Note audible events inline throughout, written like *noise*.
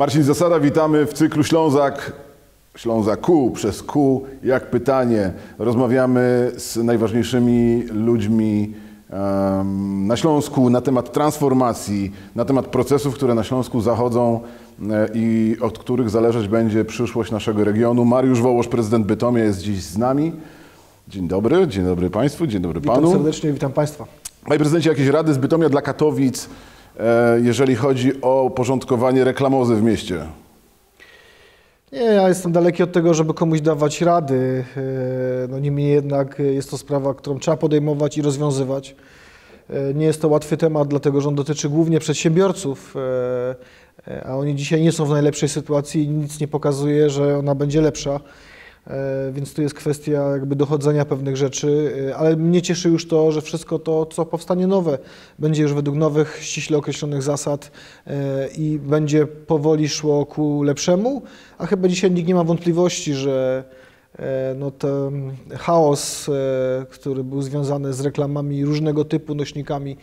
Marcin Zasada, witamy w cyklu Ślązak. Ślązaku przez Q, jak pytanie. Rozmawiamy z najważniejszymi ludźmi em, na Śląsku na temat transformacji, na temat procesów, które na Śląsku zachodzą e, i od których zależeć będzie przyszłość naszego regionu. Mariusz Wołosz, prezydent Bytomia, jest dziś z nami. Dzień dobry, dzień dobry Państwu, dzień dobry Witam Panu. serdecznie, witam Państwa. Panie prezydencie, jakieś rady z Bytomia dla Katowic, jeżeli chodzi o porządkowanie reklamozy w mieście? Nie, ja jestem daleki od tego, żeby komuś dawać rady. E, No niemniej jednak jest to sprawa, którą trzeba podejmować i rozwiązywać. E, Nie jest to łatwy temat, dlatego że on dotyczy głównie przedsiębiorców, e, e, a oni dzisiaj nie są w najlepszej sytuacji i nic nie pokazuje, że ona będzie lepsza. E, Więc tu jest kwestia jakby dochodzenia pewnych rzeczy, e, ale mnie cieszy już to, że wszystko to, co powstanie nowe, będzie już według nowych, ściśle określonych zasad e, i będzie powoli szło ku lepszemu, a chyba dzisiaj nikt nie ma wątpliwości, że no ten chaos, e, który był związany z reklamami różnego typu nośnikami,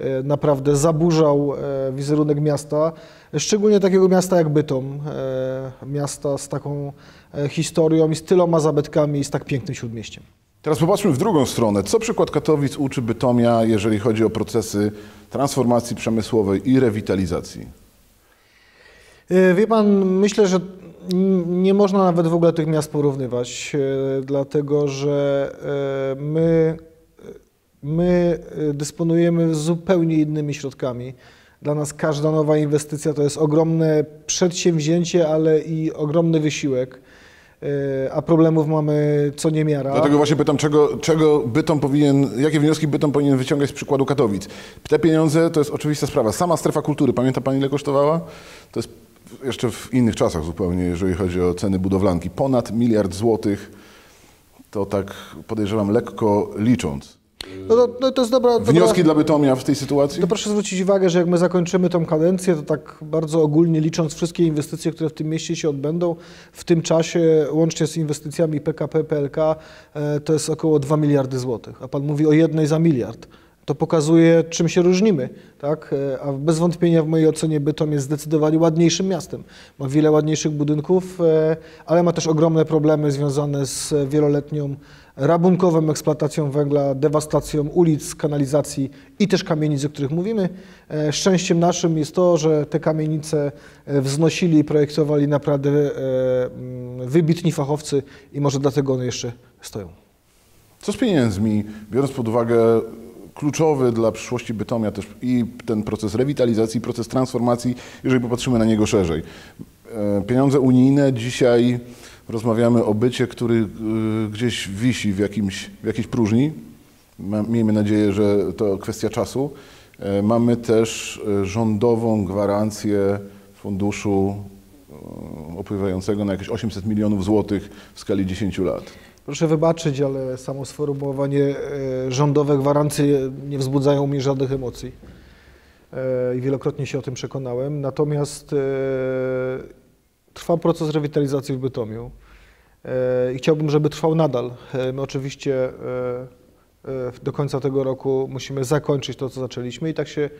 e, naprawdę zaburzał e, wizerunek miasta, szczególnie takiego miasta jak Bytom, e, miasta z taką e, historią i z tyloma zabytkami i z tak pięknym śródmieściem. Teraz popatrzmy w drugą stronę. Co przykład Katowic uczy Bytomia, jeżeli chodzi o procesy transformacji przemysłowej i rewitalizacji? E, Wie pan, myślę, że nie można nawet w ogóle tych miast porównywać, e, dlatego że e, my, my e, dysponujemy zupełnie innymi środkami. Dla nas każda nowa inwestycja to jest ogromne przedsięwzięcie, ale i ogromny wysiłek, a problemów mamy co niemiara. Dlatego właśnie pytam, czego, czego Bytom powinien, jakie wnioski Bytom powinien wyciągać z przykładu Katowic? Te pieniądze to jest oczywista sprawa. Sama strefa kultury, pamięta Pani ile kosztowała? To jest jeszcze w innych czasach zupełnie, jeżeli chodzi o ceny budowlanki. Ponad miliard złotych, to tak podejrzewam lekko licząc. No to, no to jest dobra, dobra, Wnioski dla Bytomia w tej sytuacji? To proszę zwrócić uwagę, że jak my zakończymy tą kadencję, to tak bardzo ogólnie licząc wszystkie inwestycje, które w tym mieście się odbędą, w tym czasie łącznie z inwestycjami PKP, PLK, e, to jest około 2 miliardy złotych. A pan mówi o jednej za miliard. To pokazuje, czym się różnimy, tak? E, A bez wątpienia w mojej ocenie Bytom jest zdecydowanie ładniejszym miastem. Ma wiele ładniejszych budynków, e, ale ma też ogromne problemy związane z wieloletnią rabunkową eksploatacją węgla, dewastacją ulic, kanalizacji i też kamienic, o których mówimy. E, Szczęściem naszym jest to, że te kamienice wznosili i projektowali naprawdę mm, wybitni fachowcy i może dlatego one jeszcze stoją. Co z pieniędzmi, biorąc pod uwagę kluczowy dla przyszłości Bytomia też i ten proces rewitalizacji, proces transformacji, jeżeli popatrzymy na niego szerzej. E, Pieniądze unijne dzisiaj rozmawiamy o bycie, który y, gdzieś wisi w, jakimś, w jakiejś próżni. Miejmy nadzieję, że to kwestia czasu. E, Mamy też e, rządową gwarancję funduszu e, opływającego na jakieś 800 milionów złotych w skali 10 lat. Proszę wybaczyć, ale samo sformułowanie e, rządowe gwarancje nie wzbudzają mi żadnych emocji. E, I wielokrotnie się o tym przekonałem. Natomiast e, trwa proces rewitalizacji w Bytomiu i chciałbym, żeby trwał nadal. My oczywiście do końca tego roku musimy zakończyć to, co zaczęliśmy i tak się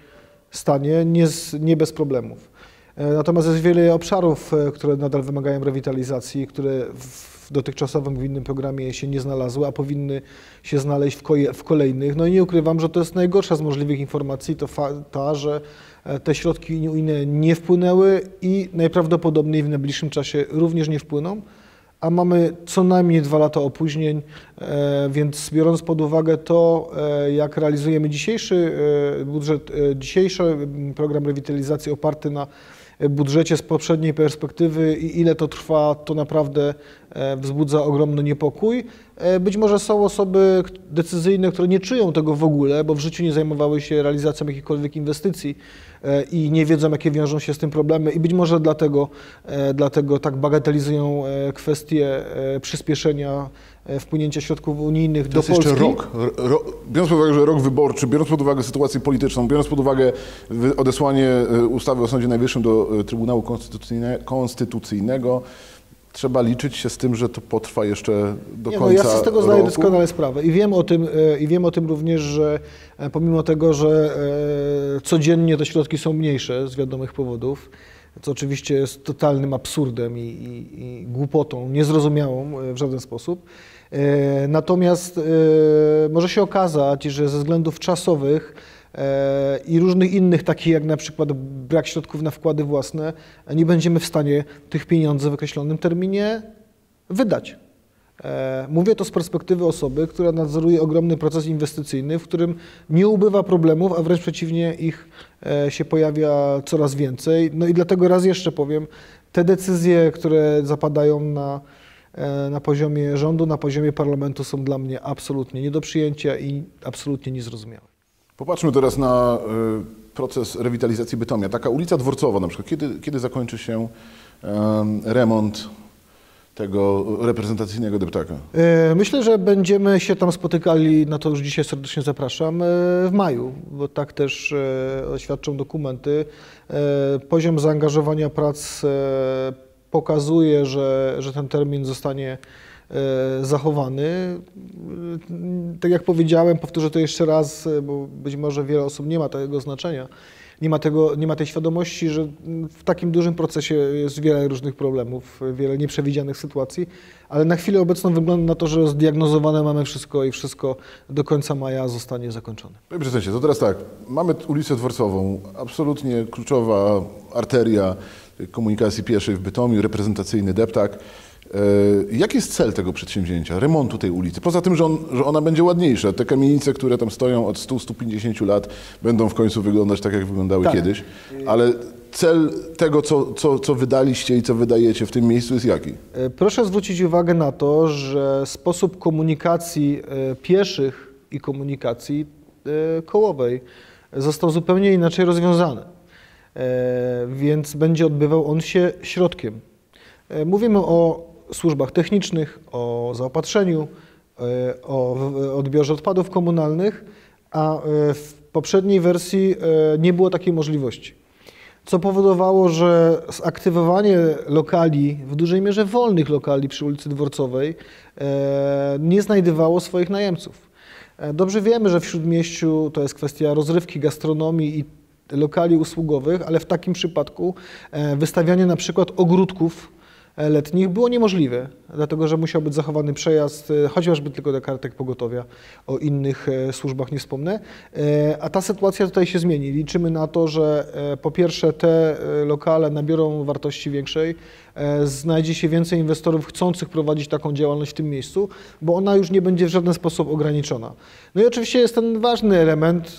stanie, nie, z, nie bez problemów. E, Natomiast jest wiele obszarów, e, które nadal wymagają rewitalizacji, które w dotychczasowym gminnym programie się nie znalazły, a powinny się znaleźć w, kolejnych. No i nie ukrywam, że to jest najgorsza z możliwych informacji, to ta, że e, te środki unijne nie wpłynęły i najprawdopodobniej w najbliższym czasie również nie wpłyną, a mamy co najmniej dwa lata opóźnień, więc biorąc pod uwagę to, jak realizujemy dzisiejszy budżet, dzisiejszy program rewitalizacji oparty na budżecie z poprzedniej perspektywy i ile to trwa, to naprawdę e, wzbudza ogromny niepokój. E, Być może są osoby decyzyjne, które nie czują tego w ogóle, bo w życiu nie zajmowały się realizacją jakichkolwiek inwestycji e, i nie wiedzą, jakie wiążą się z tym problemy i być może dlatego, dlatego tak bagatelizują kwestię przyspieszenia e, wpłynięcia środków unijnych To do jest Polski. jeszcze rok. Ro, biorąc pod uwagę, że rok wyborczy, biorąc pod uwagę sytuację polityczną, biorąc pod uwagę odesłanie e, ustawy o Sądzie Najwyższym do e, Trybunału Konstytucyjne, Konstytucyjnego, trzeba liczyć się z tym, że to potrwa jeszcze do Nie, no, końca ja sobie z tego zdaję roku. doskonale sprawę i wiem o tym, i wiem o tym również, że pomimo tego, że codziennie te środki są mniejsze z wiadomych powodów, co oczywiście jest totalnym absurdem i, i, i głupotą, niezrozumiałą w żaden sposób. E, Natomiast e, może się okazać, że ze względów czasowych e, i różnych innych, takich jak na przykład brak środków na wkłady własne, nie będziemy w stanie tych pieniędzy w określonym terminie wydać. Mówię to z perspektywy osoby, która nadzoruje ogromny proces inwestycyjny, w którym nie ubywa problemów, a wręcz przeciwnie, ich się pojawia coraz więcej. No i dlatego raz jeszcze powiem, te decyzje, które zapadają na, na poziomie rządu, na poziomie parlamentu są dla mnie absolutnie nie do przyjęcia i absolutnie niezrozumiałe. Popatrzmy teraz na y, proces rewitalizacji Bytomia. Taka ulica Dworcowa na przykład. Kiedy, kiedy zakończy się em, remont tego reprezentacyjnego deptaka? E, Myślę, że będziemy się tam spotykali, na to już dzisiaj serdecznie zapraszam, e, w maju, bo tak też e, oświadczą dokumenty. E, Poziom zaangażowania prac e, pokazuje, że, że ten termin zostanie e, zachowany. E, Tak jak powiedziałem, powtórzę to jeszcze raz, e, bo być może wiele osób nie ma tego znaczenia. Nie ma, tego, nie ma tej świadomości, że w takim dużym procesie jest wiele różnych problemów, wiele nieprzewidzianych sytuacji, ale na chwilę obecną wygląda na to, że zdiagnozowane mamy wszystko i wszystko do końca maja zostanie zakończone. Panie prezydencie, to teraz tak. Mamy ulicę Dworcową, absolutnie kluczowa arteria komunikacji pieszej w Bytomiu, reprezentacyjny deptak. E, Jaki jest cel tego przedsięwzięcia, remontu tej ulicy? Poza tym, że, on, że ona będzie ładniejsza. Te kamienice, które tam stoją od 100-150 lat, będą w końcu wyglądać tak, jak wyglądały Tak. kiedyś. Ale cel tego, co, co, co wydaliście i co wydajecie w tym miejscu jest jaki? E, Proszę zwrócić uwagę na to, że sposób komunikacji e, pieszych i komunikacji kołowej został zupełnie inaczej rozwiązany. E, Więc będzie odbywał on się środkiem. E, Mówimy o służbach technicznych, o zaopatrzeniu, e, o odbiorze odpadów komunalnych, a w poprzedniej wersji nie było takiej możliwości co powodowało, że zaktywowanie lokali, w dużej mierze wolnych lokali przy ulicy Dworcowej, nie znajdowało swoich najemców. Dobrze wiemy, że w Śródmieściu to jest kwestia rozrywki, gastronomii i lokali usługowych, ale w takim przypadku e, wystawianie na przykład ogródków e, letnich było niemożliwe, dlatego że musiał być zachowany przejazd, e, chociażby tylko do kartek pogotowia, o innych służbach nie wspomnę. A ta sytuacja tutaj się zmieni. Liczymy na to, że po pierwsze te lokale nabiorą wartości większej, znajdzie się więcej inwestorów chcących prowadzić taką działalność w tym miejscu, bo ona już nie będzie w żaden sposób ograniczona. No i oczywiście jest ten ważny element,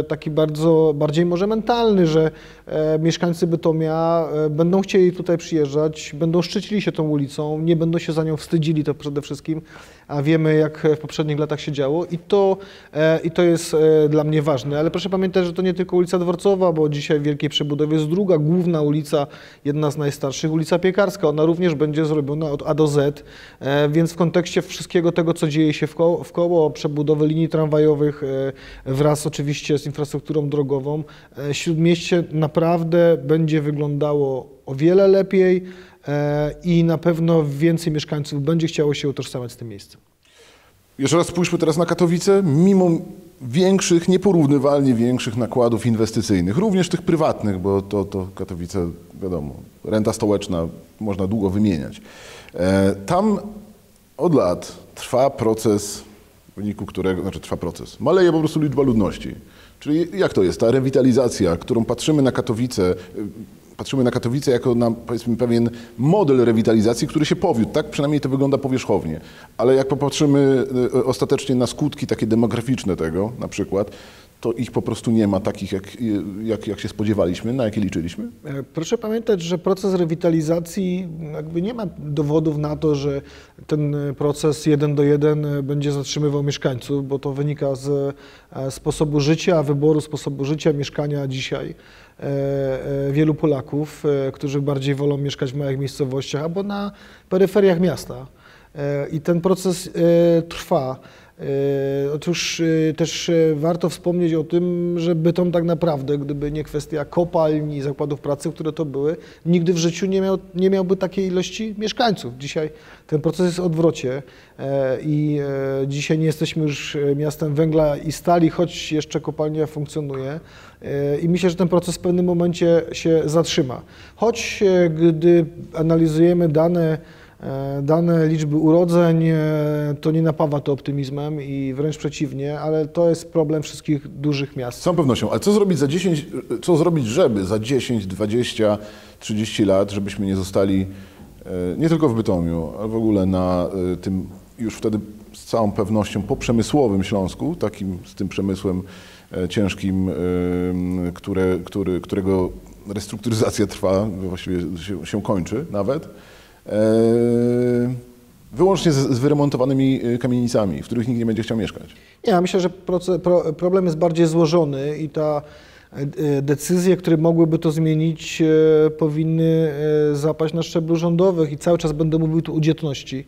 e, taki bardzo, bardziej może mentalny, że e, mieszkańcy Bytomia e, będą chcieli tutaj przyjeżdżać, będą szczycili się tą ulicą, nie będą się za nią wstydzili to przede wszystkim, a wiemy jak w poprzednich latach się działo i to, e, i to jest e, dla mnie ważne. Ale proszę pamiętać, że to nie tylko ulica Dworcowa, bo dzisiaj w Wielkiej Przebudowie jest druga główna ulica, jedna z najstarszych, ulica Piekarska. Ona również będzie zrobiona od A do Z, e, więc w kontekście wszystkiego tego, co dzieje się wkoło, wkoło przebudowy linii tramwajowych e, wraz oczywiście z infrastrukturą drogową, e, Śródmieście naprawdę będzie wyglądało o wiele lepiej i na pewno więcej mieszkańców będzie chciało się utożsamiać z tym miejscem. Jeszcze raz spójrzmy teraz na Katowice. Mimo większych, nieporównywalnie większych nakładów inwestycyjnych, również tych prywatnych, bo to, to Katowice, wiadomo, renta stołeczna można długo wymieniać. E, tam od lat trwa proces, w wyniku którego, znaczy trwa proces, maleje po prostu liczba ludności. Czyli jak to jest? Ta rewitalizacja, którą patrzymy na Katowice, y, patrzymy na Katowice jako na powiedzmy pewien model rewitalizacji, który się powiódł, tak przynajmniej to wygląda powierzchownie. Ale jak popatrzymy y, ostatecznie na skutki takie demograficzne tego na przykład, to ich po prostu nie ma takich, jak, jak, jak się spodziewaliśmy, na jakie liczyliśmy. E, Proszę pamiętać, że proces rewitalizacji jakby nie ma dowodów na to, że ten proces jeden do jeden będzie zatrzymywał mieszkańców, bo to wynika z e, sposobu życia, wyboru sposobu życia, mieszkania dzisiaj e, wielu Polaków, którzy bardziej wolą mieszkać w małych miejscowościach albo na peryferiach miasta. I ten proces trwa. E, Otóż e, też e, warto wspomnieć o tym, że Bytom tak naprawdę, gdyby nie kwestia kopalń i zakładów pracy, które to były, nigdy w życiu nie, miał, nie miałby takiej ilości mieszkańców. Dzisiaj ten proces jest w odwrocie i dzisiaj nie jesteśmy już miastem węgla i stali, choć jeszcze kopalnia funkcjonuje. I myślę, że ten proces w pewnym momencie się zatrzyma. Choć gdy analizujemy dane, dane liczby urodzeń, e, to nie napawa to optymizmem i wręcz przeciwnie, ale to jest problem wszystkich dużych miast. Z całą pewnością. Ale co zrobić za 10, co zrobić, żeby za 10, 20, 30 lat, żebyśmy nie zostali e, nie tylko w Bytomiu, ale w ogóle na e, tym już wtedy z całą pewnością poprzemysłowym Śląsku, takim z tym przemysłem e, ciężkim, e, które, który, którego restrukturyzacja trwa, właściwie się, się kończy nawet, e, wyłącznie z, z wyremontowanymi e, kamienicami, w których nikt nie będzie chciał mieszkać. Ja myślę, że proce- pro, problem jest bardziej złożony i ta e, e, decyzje, które mogłyby to zmienić, e, powinny zapaść na szczeblu rządowych i cały czas będę mówił tu o dzietności,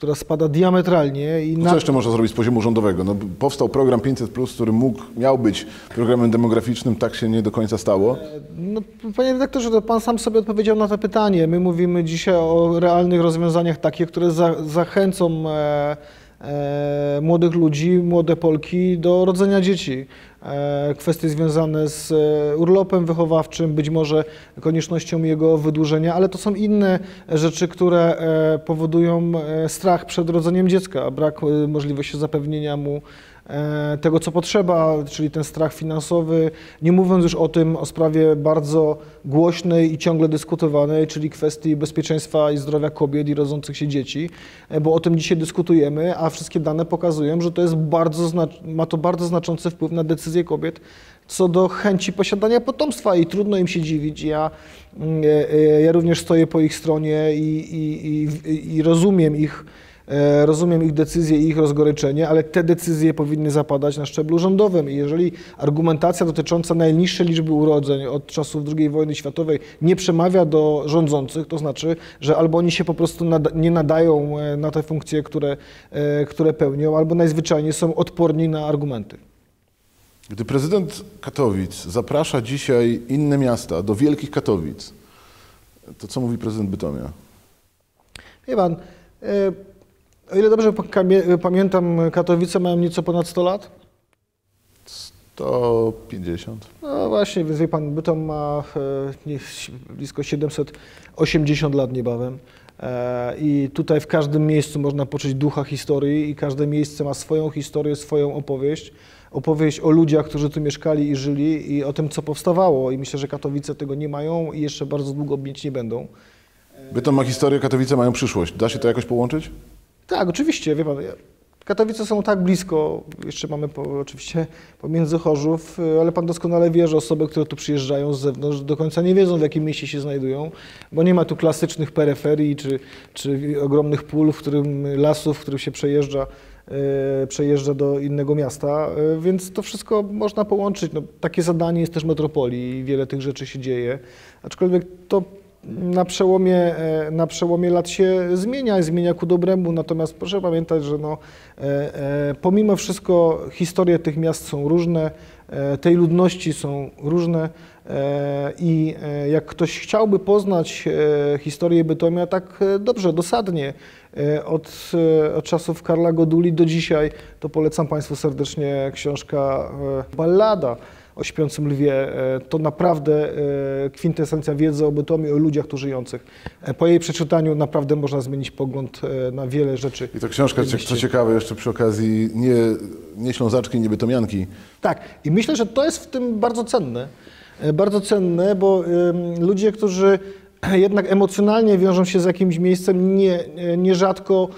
która spada diametralnie i No na, co jeszcze można zrobić z poziomu rządowego? No, powstał program 500, który mógł, miał być programem demograficznym, tak się nie do końca stało. No, panie redaktorze, to pan sam sobie odpowiedział na to pytanie. My mówimy dzisiaj o realnych rozwiązaniach takich, które za, zachęcą e, e, młodych ludzi, młode Polki do rodzenia dzieci. E, kwestie związane z e, urlopem wychowawczym, być może koniecznością jego wydłużenia, ale to są inne rzeczy, które e, powodują strach przed rodzeniem dziecka, brak możliwości zapewnienia mu tego, co potrzeba, czyli ten strach finansowy, nie mówiąc już o tym, o sprawie bardzo głośnej i ciągle dyskutowanej, czyli kwestii bezpieczeństwa i zdrowia kobiet i rodzących się dzieci, e, bo o tym dzisiaj dyskutujemy, a wszystkie dane pokazują, że to jest bardzo ma to bardzo znaczący wpływ na decyzje kobiet co do chęci posiadania potomstwa i trudno im się dziwić. Ja, mm, e, e, ja również stoję po ich stronie i, i, i, i rozumiem ich E, Rozumiem ich decyzje i ich rozgoryczenie, ale te decyzje powinny zapadać na szczeblu rządowym. I jeżeli argumentacja dotycząca najniższej liczby urodzeń od czasów II wojny światowej nie przemawia do rządzących, to znaczy, że albo oni się po prostu nada, nie nadają e, na te funkcje, które, e, które pełnią, albo najzwyczajniej są odporni na argumenty. Gdy prezydent Katowic zaprasza dzisiaj inne miasta do wielkich Katowic, to co mówi prezydent Bytomia? Wie pan, e, o ile dobrze pamię- pamiętam, Katowice mają nieco ponad 100 lat. 150. No właśnie, więc wie pan, Bytom ma e, nie, blisko 780 lat niebawem. E, I tutaj w każdym miejscu można poczuć ducha historii i każde miejsce ma swoją historię, swoją opowieść. Opowieść o ludziach, którzy tu mieszkali i żyli i o tym, co powstawało. I myślę, że Katowice tego nie mają i jeszcze bardzo długo mieć nie będą. Bytom ma historię, Katowice mają przyszłość. Da się to jakoś połączyć? Tak, oczywiście, wie pan, Katowice są tak blisko, jeszcze mamy po, oczywiście pomiędzy Chorzów, y, ale pan doskonale wie, że osoby, które tu przyjeżdżają z zewnątrz do końca nie wiedzą, w jakim mieście się znajdują, bo nie ma tu klasycznych peryferii czy, czy ogromnych pól, w którym lasów, w którym się przejeżdża, y, przejeżdża do innego miasta, y, więc to wszystko można połączyć. No, takie zadanie jest też metropolii i wiele tych rzeczy się dzieje, aczkolwiek to na przełomie, e, na przełomie lat się zmienia i zmienia ku dobremu, natomiast proszę pamiętać, że no, e, e, pomimo wszystko historie tych miast są różne, tej ludności są różne i jak ktoś chciałby poznać historię Bytomia tak dobrze, dosadnie, od, od czasów Karla Goduli do dzisiaj, to polecam Państwu serdecznie książka Ballada o śpiącym lwie. E, To naprawdę e, kwintesencja wiedzy o Bytomiu, o ludziach tu żyjących. E, Po jej przeczytaniu naprawdę można zmienić pogląd na wiele rzeczy. I to książka, co ciekawe, jeszcze przy okazji nie, nie Ślązaczki, nie Bytomianki. Tak, i myślę, że to jest w tym bardzo cenne. Bardzo cenne, bo ludzie, którzy *clears throat* jednak emocjonalnie wiążą się z jakimś miejscem, nie, nierzadko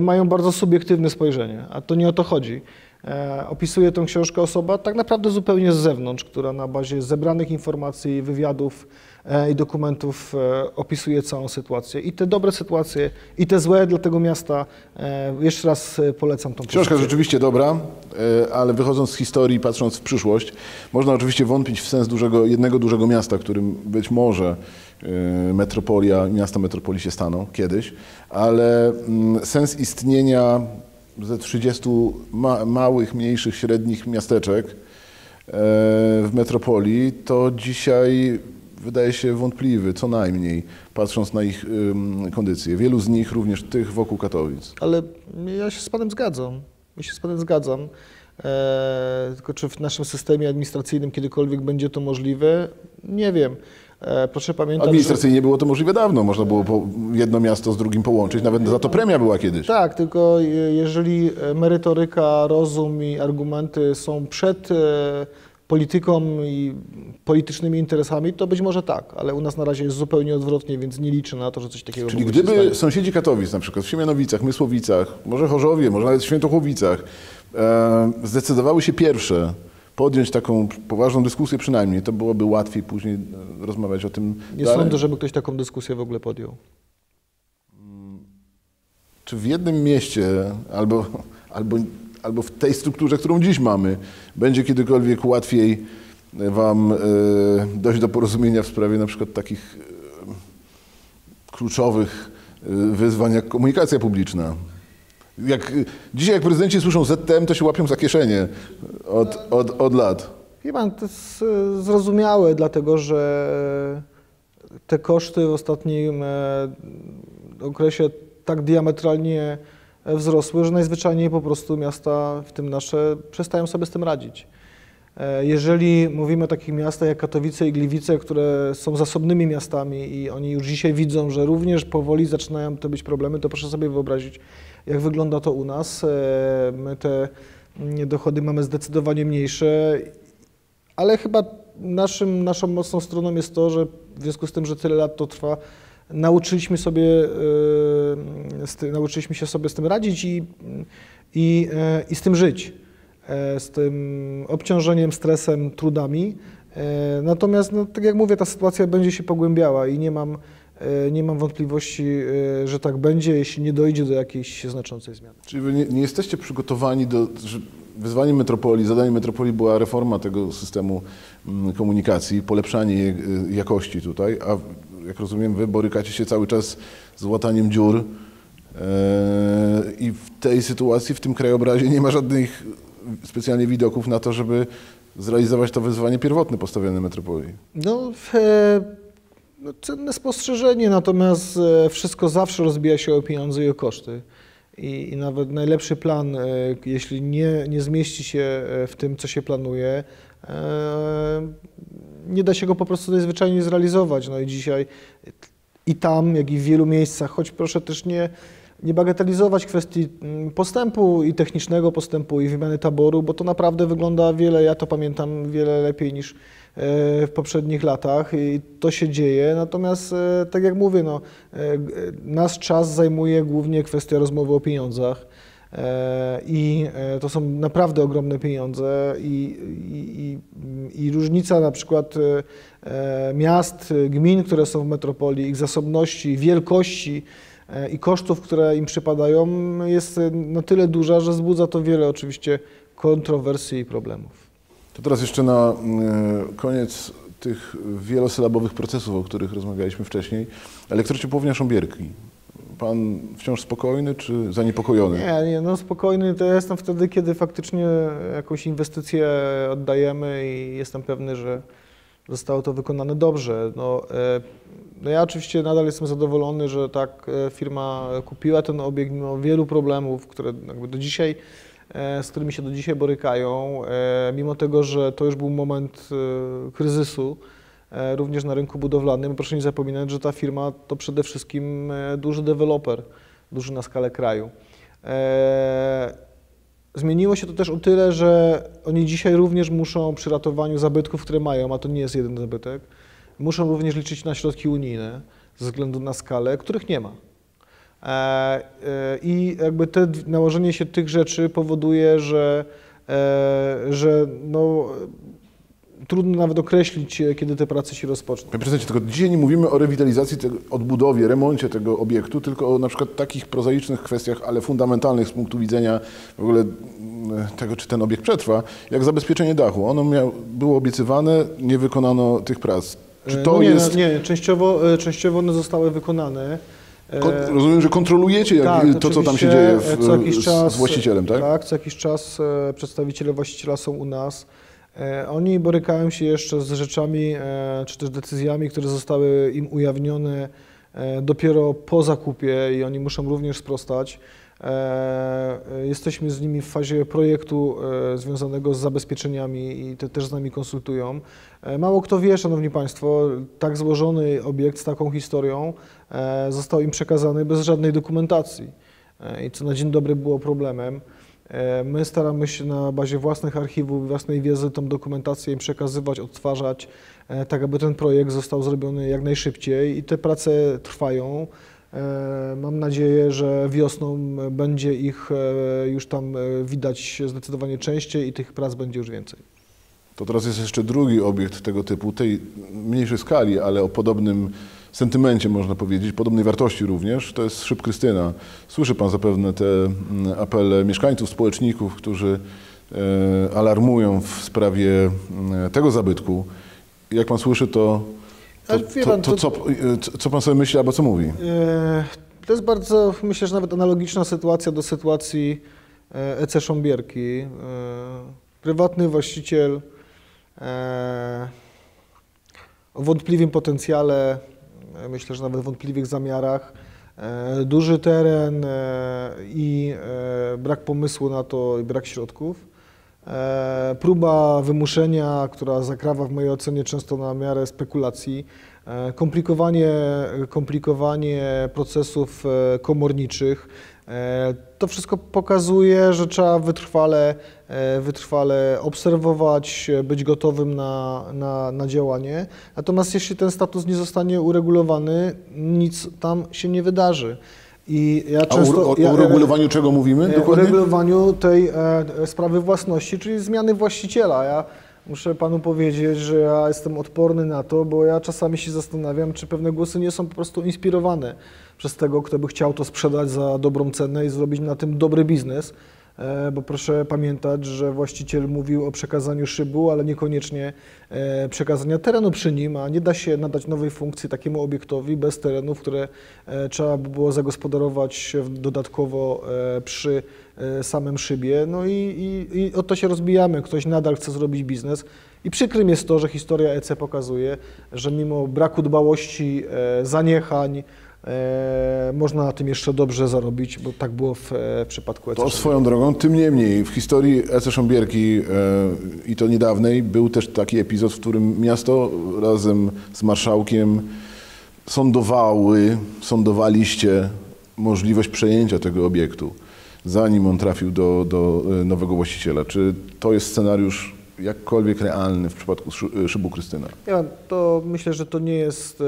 mają bardzo subiektywne spojrzenie, a to nie o to chodzi. E, Opisuje tę książkę osoba tak naprawdę zupełnie z zewnątrz, która na bazie zebranych informacji, wywiadów e, i dokumentów e, opisuje całą sytuację. I te dobre sytuacje, i te złe dla tego miasta. Jeszcze raz polecam tą Książka pozycję. rzeczywiście dobra, ale wychodząc z historii, patrząc w przyszłość, można oczywiście wątpić w sens dużego, jednego dużego miasta, którym być może metropolia, miasta metropolii się staną kiedyś, ale mm, sens istnienia ze 30 ma, małych, mniejszych, średnich miasteczek e, w metropolii, to dzisiaj wydaje się wątpliwy, co najmniej, patrząc na ich ym, kondycję. Wielu z nich, również tych wokół Katowic. Ale ja się z Panem zgadzam. Ja się z Panem zgadzam. E, tylko czy w naszym systemie administracyjnym kiedykolwiek będzie to możliwe? Nie wiem. E, proszę pamiętać, Administracyjnie było to możliwe dawno. Można było jedno miasto z drugim połączyć. Nawet za to premia była kiedyś. Tak, tylko je- jeżeli e, merytoryka, rozum i argumenty są przed e, polityką i politycznymi interesami, to być może tak, ale u nas na razie jest zupełnie odwrotnie, więc nie liczę na to, że coś takiego Czyli gdyby stanie. sąsiedzi Katowic, na przykład w Siemianowicach, Mysłowicach, może Chorzowie, może nawet w Świętochłowicach, e, zdecydowały się pierwsze podjąć taką poważną dyskusję przynajmniej, to byłoby łatwiej później e, rozmawiać o tym Nie dalej. sądzę, żeby ktoś taką dyskusję w ogóle podjął. Czy w jednym mieście albo, albo, albo w tej strukturze, którą dziś mamy, będzie kiedykolwiek łatwiej Wam e, dojść do porozumienia w sprawie na przykład takich e, kluczowych e, wyzwań jak komunikacja publiczna? Jak, dzisiaj jak prezydenci słyszą ZTM, to się łapią za kieszenie od, od, od lat. Wie pan, to jest e, zrozumiałe, dlatego że te koszty w ostatnim e, okresie tak diametralnie wzrosły, że najzwyczajniej po prostu miasta, w tym nasze, przestają sobie z tym radzić. E, Jeżeli mówimy o takich miastach jak Katowice i Gliwice, które są zasobnymi miastami i oni już dzisiaj widzą, że również powoli zaczynają to być problemy, to proszę sobie wyobrazić, jak wygląda to u nas. E, My te mm, dochody mamy zdecydowanie mniejsze, ale chyba naszym, naszą mocną stroną jest to, że w związku z tym, że tyle lat to trwa, nauczyliśmy sobie, e, z ty, nauczyliśmy się sobie z tym radzić i, i, e, i z tym żyć. Z tym obciążeniem, stresem, trudami. Natomiast, no, tak jak mówię, ta sytuacja będzie się pogłębiała i nie mam, nie mam wątpliwości, e, że tak będzie, jeśli nie dojdzie do jakiejś znaczącej zmiany. Czyli wy nie, nie jesteście przygotowani do. Wyzwaniem metropolii, zadaniem metropolii była reforma tego systemu mm, komunikacji, polepszanie y, jakości tutaj, a jak rozumiem, wy borykacie się cały czas z łataniem dziur. e, I w tej sytuacji, w tym krajobrazie nie ma żadnych specjalnie widoków na to, żeby zrealizować to wyzwanie pierwotne postawione metropolii. No, e, no cenne spostrzeżenie, natomiast e, wszystko zawsze rozbija się o pieniądze i o koszty. I, i nawet najlepszy plan, e, jeśli nie, nie zmieści się e, w tym, co się planuje, nie da się go po prostu najzwyczajniej zrealizować. No i dzisiaj i tam, jak i w wielu miejscach, choć proszę też nie, nie bagatelizować kwestii mm, postępu i technicznego postępu i wymiany taboru, bo to naprawdę wygląda wiele, ja to pamiętam wiele lepiej niż w poprzednich latach i to się dzieje. Natomiast, e, tak jak mówię, no, e, nasz czas zajmuje głównie kwestia rozmowy o pieniądzach. E, I to są naprawdę ogromne pieniądze i, i, i, i różnica na przykład miast, gmin, które są w metropolii, ich zasobności, wielkości i kosztów, które im przypadają jest na tyle duża, że wzbudza to wiele oczywiście kontrowersji i problemów. To teraz jeszcze na e, koniec tych wielosylabowych procesów, o których rozmawialiśmy wcześniej. Elektrociepłownia Sząbierki. Pan wciąż spokojny czy zaniepokojony? Nie, nie, no spokojny to jestem wtedy, kiedy faktycznie jakąś inwestycję oddajemy i jestem pewny, że zostało to wykonane dobrze. No, e, no ja oczywiście nadal jestem zadowolony, że tak e, firma kupiła ten obiekt mimo wielu problemów, które do dzisiaj, z którymi się do dzisiaj borykają, e, mimo tego, że to już był moment e, kryzysu, e, również na rynku budowlanym. Proszę nie zapominać, że ta firma to przede wszystkim e, duży deweloper, duży na skalę kraju. E, Zmieniło się to też o tyle, że oni dzisiaj również muszą przy ratowaniu zabytków, które mają, a to nie jest jeden zabytek, muszą również liczyć na środki unijne ze względu na skalę, których nie ma. E, e, I jakby te, nałożenie się tych rzeczy powoduje, że, e, że no, trudno nawet określić, kiedy te prace się rozpoczną. Panie prezydencie, tylko dzisiaj nie mówimy o rewitalizacji, tego, odbudowie, remoncie tego obiektu, tylko o na przykład takich prozaicznych kwestiach, ale fundamentalnych z punktu widzenia w ogóle tego, czy ten obiekt przetrwa, jak zabezpieczenie dachu. Ono miał, było obiecywane, nie wykonano tych prac. Czy to no nie, jest... Nie, częściowo, częściowo one zostały wykonane. Kon- rozumiem, że kontrolujecie jak, tak, to, co tam się dzieje e, w, czas, z właścicielem, tak? Tak, co jakiś czas e, przedstawiciele właściciela są u nas. E, Oni borykają się jeszcze z rzeczami, czy też decyzjami, które zostały im ujawnione dopiero po zakupie i oni muszą również sprostać. Jesteśmy z nimi w fazie projektu związanego z zabezpieczeniami i te też z nami konsultują. Mało kto wie, Szanowni Państwo, tak złożony obiekt z taką historią został im przekazany bez żadnej dokumentacji E, i co na dzień dobry było problemem. E, My staramy się na bazie własnych archiwów, własnej wiedzy tą dokumentację im przekazywać, odtwarzać, e, tak aby ten projekt został zrobiony jak najszybciej i te prace trwają. E, Mam nadzieję, że wiosną będzie ich e, już tam e, widać zdecydowanie częściej i tych prac będzie już więcej. To teraz jest jeszcze drugi obiekt tego typu, tej mniejszej skali, ale o podobnym sentymencie można powiedzieć, podobnej wartości również. To jest Szyb Krystyna. Słyszy Pan zapewne te mm, apele mieszkańców, społeczników, którzy e, alarmują w sprawie mm, tego zabytku. Jak Pan słyszy, to, to, to, to, co, co Pan sobie myśli albo co mówi? E, To jest bardzo, myślę, że nawet analogiczna sytuacja do sytuacji EC. E, Prywatny właściciel o wątpliwym potencjale, myślę, że nawet wątpliwych zamiarach, e, duży teren e, i e, brak pomysłu na to i brak środków. Próba wymuszenia, która zakrawa w mojej ocenie często na miarę spekulacji, komplikowanie, komplikowanie procesów komorniczych. E, To wszystko pokazuje, że trzeba wytrwale, e, wytrwale obserwować, e, być gotowym na, na, na działanie. Natomiast jeśli ten status nie zostanie uregulowany, nic tam się nie wydarzy. I ja często, o, o, ja- czego mówimy O dokładnie? regulowaniu tej e, sprawy własności, czyli zmiany właściciela. Ja muszę panu powiedzieć, że ja jestem odporny na to, bo ja czasami się zastanawiam, czy pewne głosy nie są po prostu inspirowane przez tego, kto by chciał to sprzedać za dobrą cenę i zrobić na tym dobry biznes. E, Bo proszę pamiętać, że właściciel mówił o przekazaniu szybu, ale niekoniecznie e, przekazania terenu przy nim, a nie da się nadać nowej funkcji takiemu obiektowi bez terenów, które e, trzeba by było zagospodarować dodatkowo przy samym szybie. No i, i, i o to się rozbijamy. Ktoś nadal chce zrobić biznes. I przykrym jest to, że historia EC pokazuje, że mimo braku dbałości, zaniechań, można na tym jeszcze dobrze zarobić, bo tak było w, e, w przypadku EC. To swoją drogą, tym niemniej w historii Ece Sząbierki e, i to niedawnej był też taki epizod, w którym miasto razem z marszałkiem sądowały, sądowaliście możliwość przejęcia tego obiektu, zanim on trafił do, do e, nowego właściciela. Czy to jest scenariusz jakkolwiek realny w przypadku Szy- Szybu Krystyna? Ja to myślę, że to nie jest, e,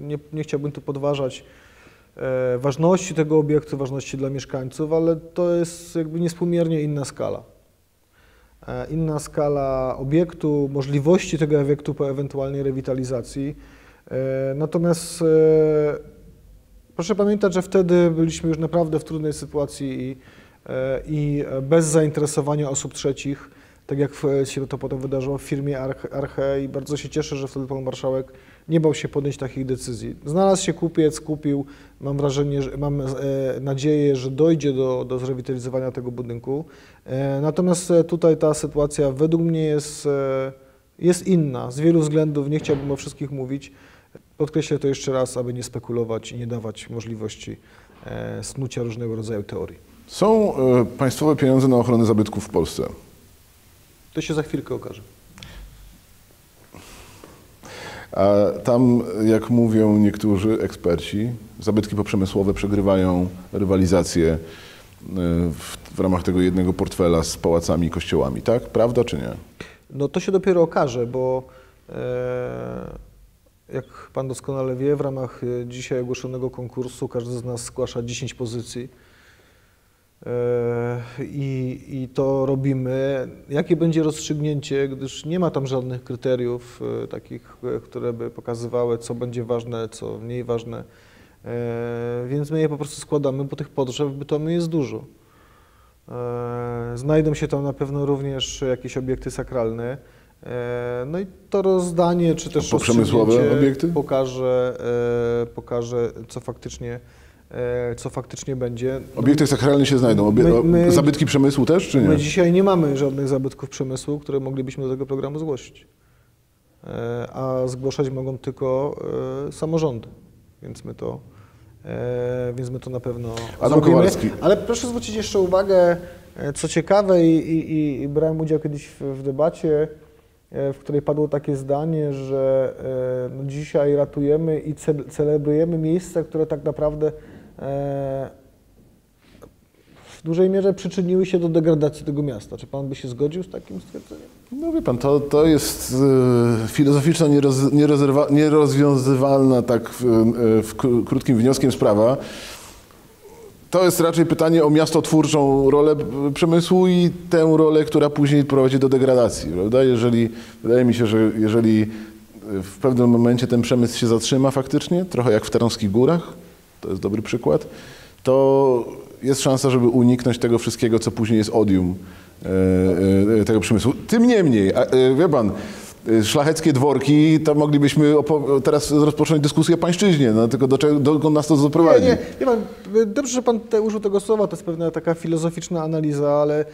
nie, nie chciałbym tu podważać e, ważności tego obiektu, ważności dla mieszkańców, ale to jest jakby niespółmiernie inna skala. E, Inna skala obiektu, możliwości tego obiektu po ewentualnej rewitalizacji. E, Natomiast e, proszę pamiętać, że wtedy byliśmy już naprawdę w trudnej sytuacji i, e, i bez zainteresowania osób trzecich, tak jak się to potem wydarzyło w firmie Arche, i bardzo się cieszę, że wtedy pan marszałek nie bał się podjąć takich decyzji. Znalazł się kupiec, kupił, mam wrażenie, że mam e, nadzieję, że dojdzie do, do zrewitalizowania tego budynku. E, natomiast e, tutaj ta sytuacja według mnie jest, jest inna z wielu względów, nie chciałbym o wszystkich mówić. Podkreślę to jeszcze raz, aby nie spekulować i nie dawać możliwości snucia różnego rodzaju teorii. Są państwowe pieniądze na ochronę zabytków w Polsce. To się za chwilkę okaże. A tam, jak mówią niektórzy eksperci, zabytki poprzemysłowe przegrywają rywalizację e, w, w ramach tego jednego portfela z pałacami i kościołami. Tak? Prawda czy nie? No to się dopiero okaże, bo e, jak Pan doskonale wie, w ramach e, dzisiaj ogłoszonego konkursu każdy z nas zgłasza 10 pozycji. E, I, I to robimy. Jakie będzie rozstrzygnięcie, gdyż nie ma tam żadnych kryteriów e, takich, e, które by pokazywały, co będzie ważne, co mniej ważne. Więc my je po prostu składamy, bo tych potrzeb w Bytomiu jest dużo. Znajdą się tam na pewno również jakieś obiekty sakralne. No i to rozdanie, czy też poprzemysłowe rozstrzygnięcie obiekty? Pokaże, pokaże co, faktycznie, co faktycznie będzie. Obiekty sakralne się znajdą. Obie, My- my- zabytki przemysłu też, czy nie? My dzisiaj nie mamy żadnych zabytków przemysłu, które moglibyśmy do tego programu zgłosić. E, A zgłaszać mogą tylko e, samorządy, więc my to, e, więc my to na pewno Adam zrobimy. Kowalski. Ale proszę zwrócić jeszcze uwagę, e, co ciekawe i, i, i- brałem udział kiedyś w, w debacie, e, w której padło takie zdanie, że e, no dzisiaj ratujemy i ce- celebrujemy miejsca, które tak naprawdę e, w dużej mierze przyczyniły się do degradacji tego miasta. Czy pan by się zgodził z takim stwierdzeniem? No wie pan, to, to jest e, filozoficzna, nieroz, nierozwiązywalna tak w, e, w kró- krótkim wnioskiem sprawa. To jest raczej pytanie o miastotwórczą rolę przemysłu i tę rolę, która później prowadzi do degradacji. Prawda? Jeżeli, wydaje mi się, że jeżeli w pewnym momencie ten przemysł się zatrzyma faktycznie, trochę jak w Tarnowskich Górach, to jest dobry przykład, to jest szansa, żeby uniknąć tego wszystkiego, co później jest odium e, e, tego przemysłu. Tym niemniej, e, wie pan, szlacheckie dworki, to moglibyśmy teraz rozpocząć dyskusję o pańszczyźnie, no tylko do czego, dokąd nas to doprowadzi? Nie, nie, nie pan, dobrze, że pan te, użył tego słowa, to jest pewna taka filozoficzna analiza, ale e,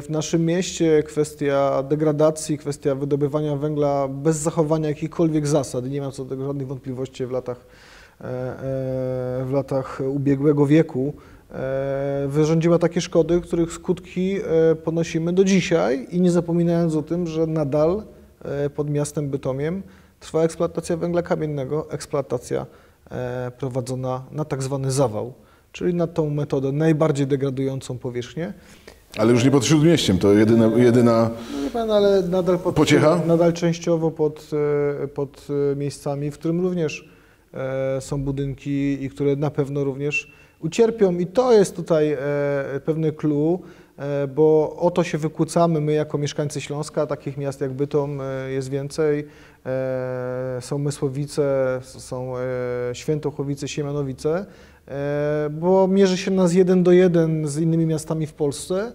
w naszym mieście kwestia degradacji, kwestia wydobywania węgla bez zachowania jakichkolwiek zasad, nie mam co do tego żadnych wątpliwości w latach, w latach ubiegłego wieku, e, wyrządziła takie szkody, których skutki e, ponosimy do dzisiaj i nie zapominając o tym, że nadal e, pod miastem Bytomiem trwa eksploatacja węgla kamiennego, eksploatacja e, prowadzona na tak zwany zawał, czyli na tą metodę najbardziej degradującą powierzchnię. Ale już nie pod Śródmieściem, to jedyna, jedyna wie pan, ale nadal, pod, Pociecha? nadal częściowo pod, e, pod e, miejscami, w którym również e, są budynki i które na pewno również ucierpią. I to jest tutaj e, pewne clue, e, bo o to się wykłócamy my jako mieszkańcy Śląska, takich miast jak Bytom e, jest więcej. E, Są Mysłowice, są e, Świętochłowice, Siemianowice, e, bo mierzy się nas jeden do jeden z innymi miastami w Polsce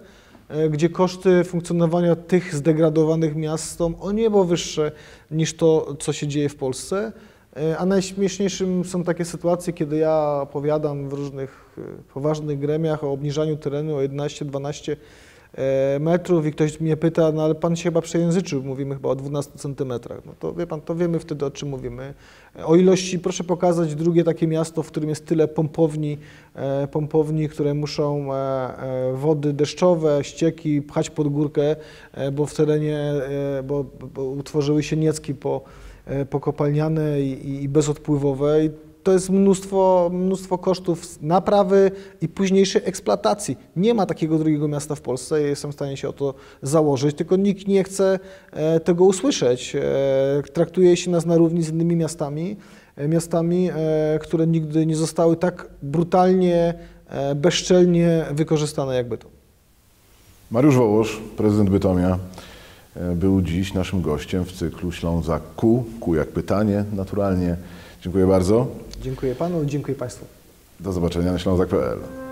e, gdzie koszty funkcjonowania tych zdegradowanych miast są o niebo wyższe niż to, co się dzieje w Polsce. E, A najśmieszniejszym są takie sytuacje, kiedy ja opowiadam w różnych e, poważnych gremiach o obniżaniu terenu o 11-12 e, metrów i ktoś mnie pyta, no ale pan się chyba przejęzyczył, mówimy chyba o 12 centymetrach. No to wie pan, to wiemy wtedy o czym mówimy. O ilości, proszę pokazać drugie takie miasto, w którym jest tyle pompowni, pompowni, które muszą wody deszczowe, ścieki pchać pod górkę, bo w terenie, bo, bo utworzyły się niecki po, pokopalniane i, i bezodpływowe. I to jest mnóstwo, mnóstwo kosztów naprawy i późniejszej eksploatacji. Nie ma takiego drugiego miasta w Polsce, jestem w stanie się o to założyć, tylko nikt nie chce e, tego usłyszeć. E, Traktuje się nas na równi z innymi miastami, e, miastami, e, które nigdy nie zostały tak brutalnie, e, bezczelnie wykorzystane jak Bytom. Mariusz Wołosz, prezydent Bytomia, e, był dziś naszym gościem w cyklu Ślązak Q. Q jak pytanie, naturalnie. Dziękuję bardzo. Dziękuję panu, dziękuję państwu. Do zobaczenia na ślązak.pl.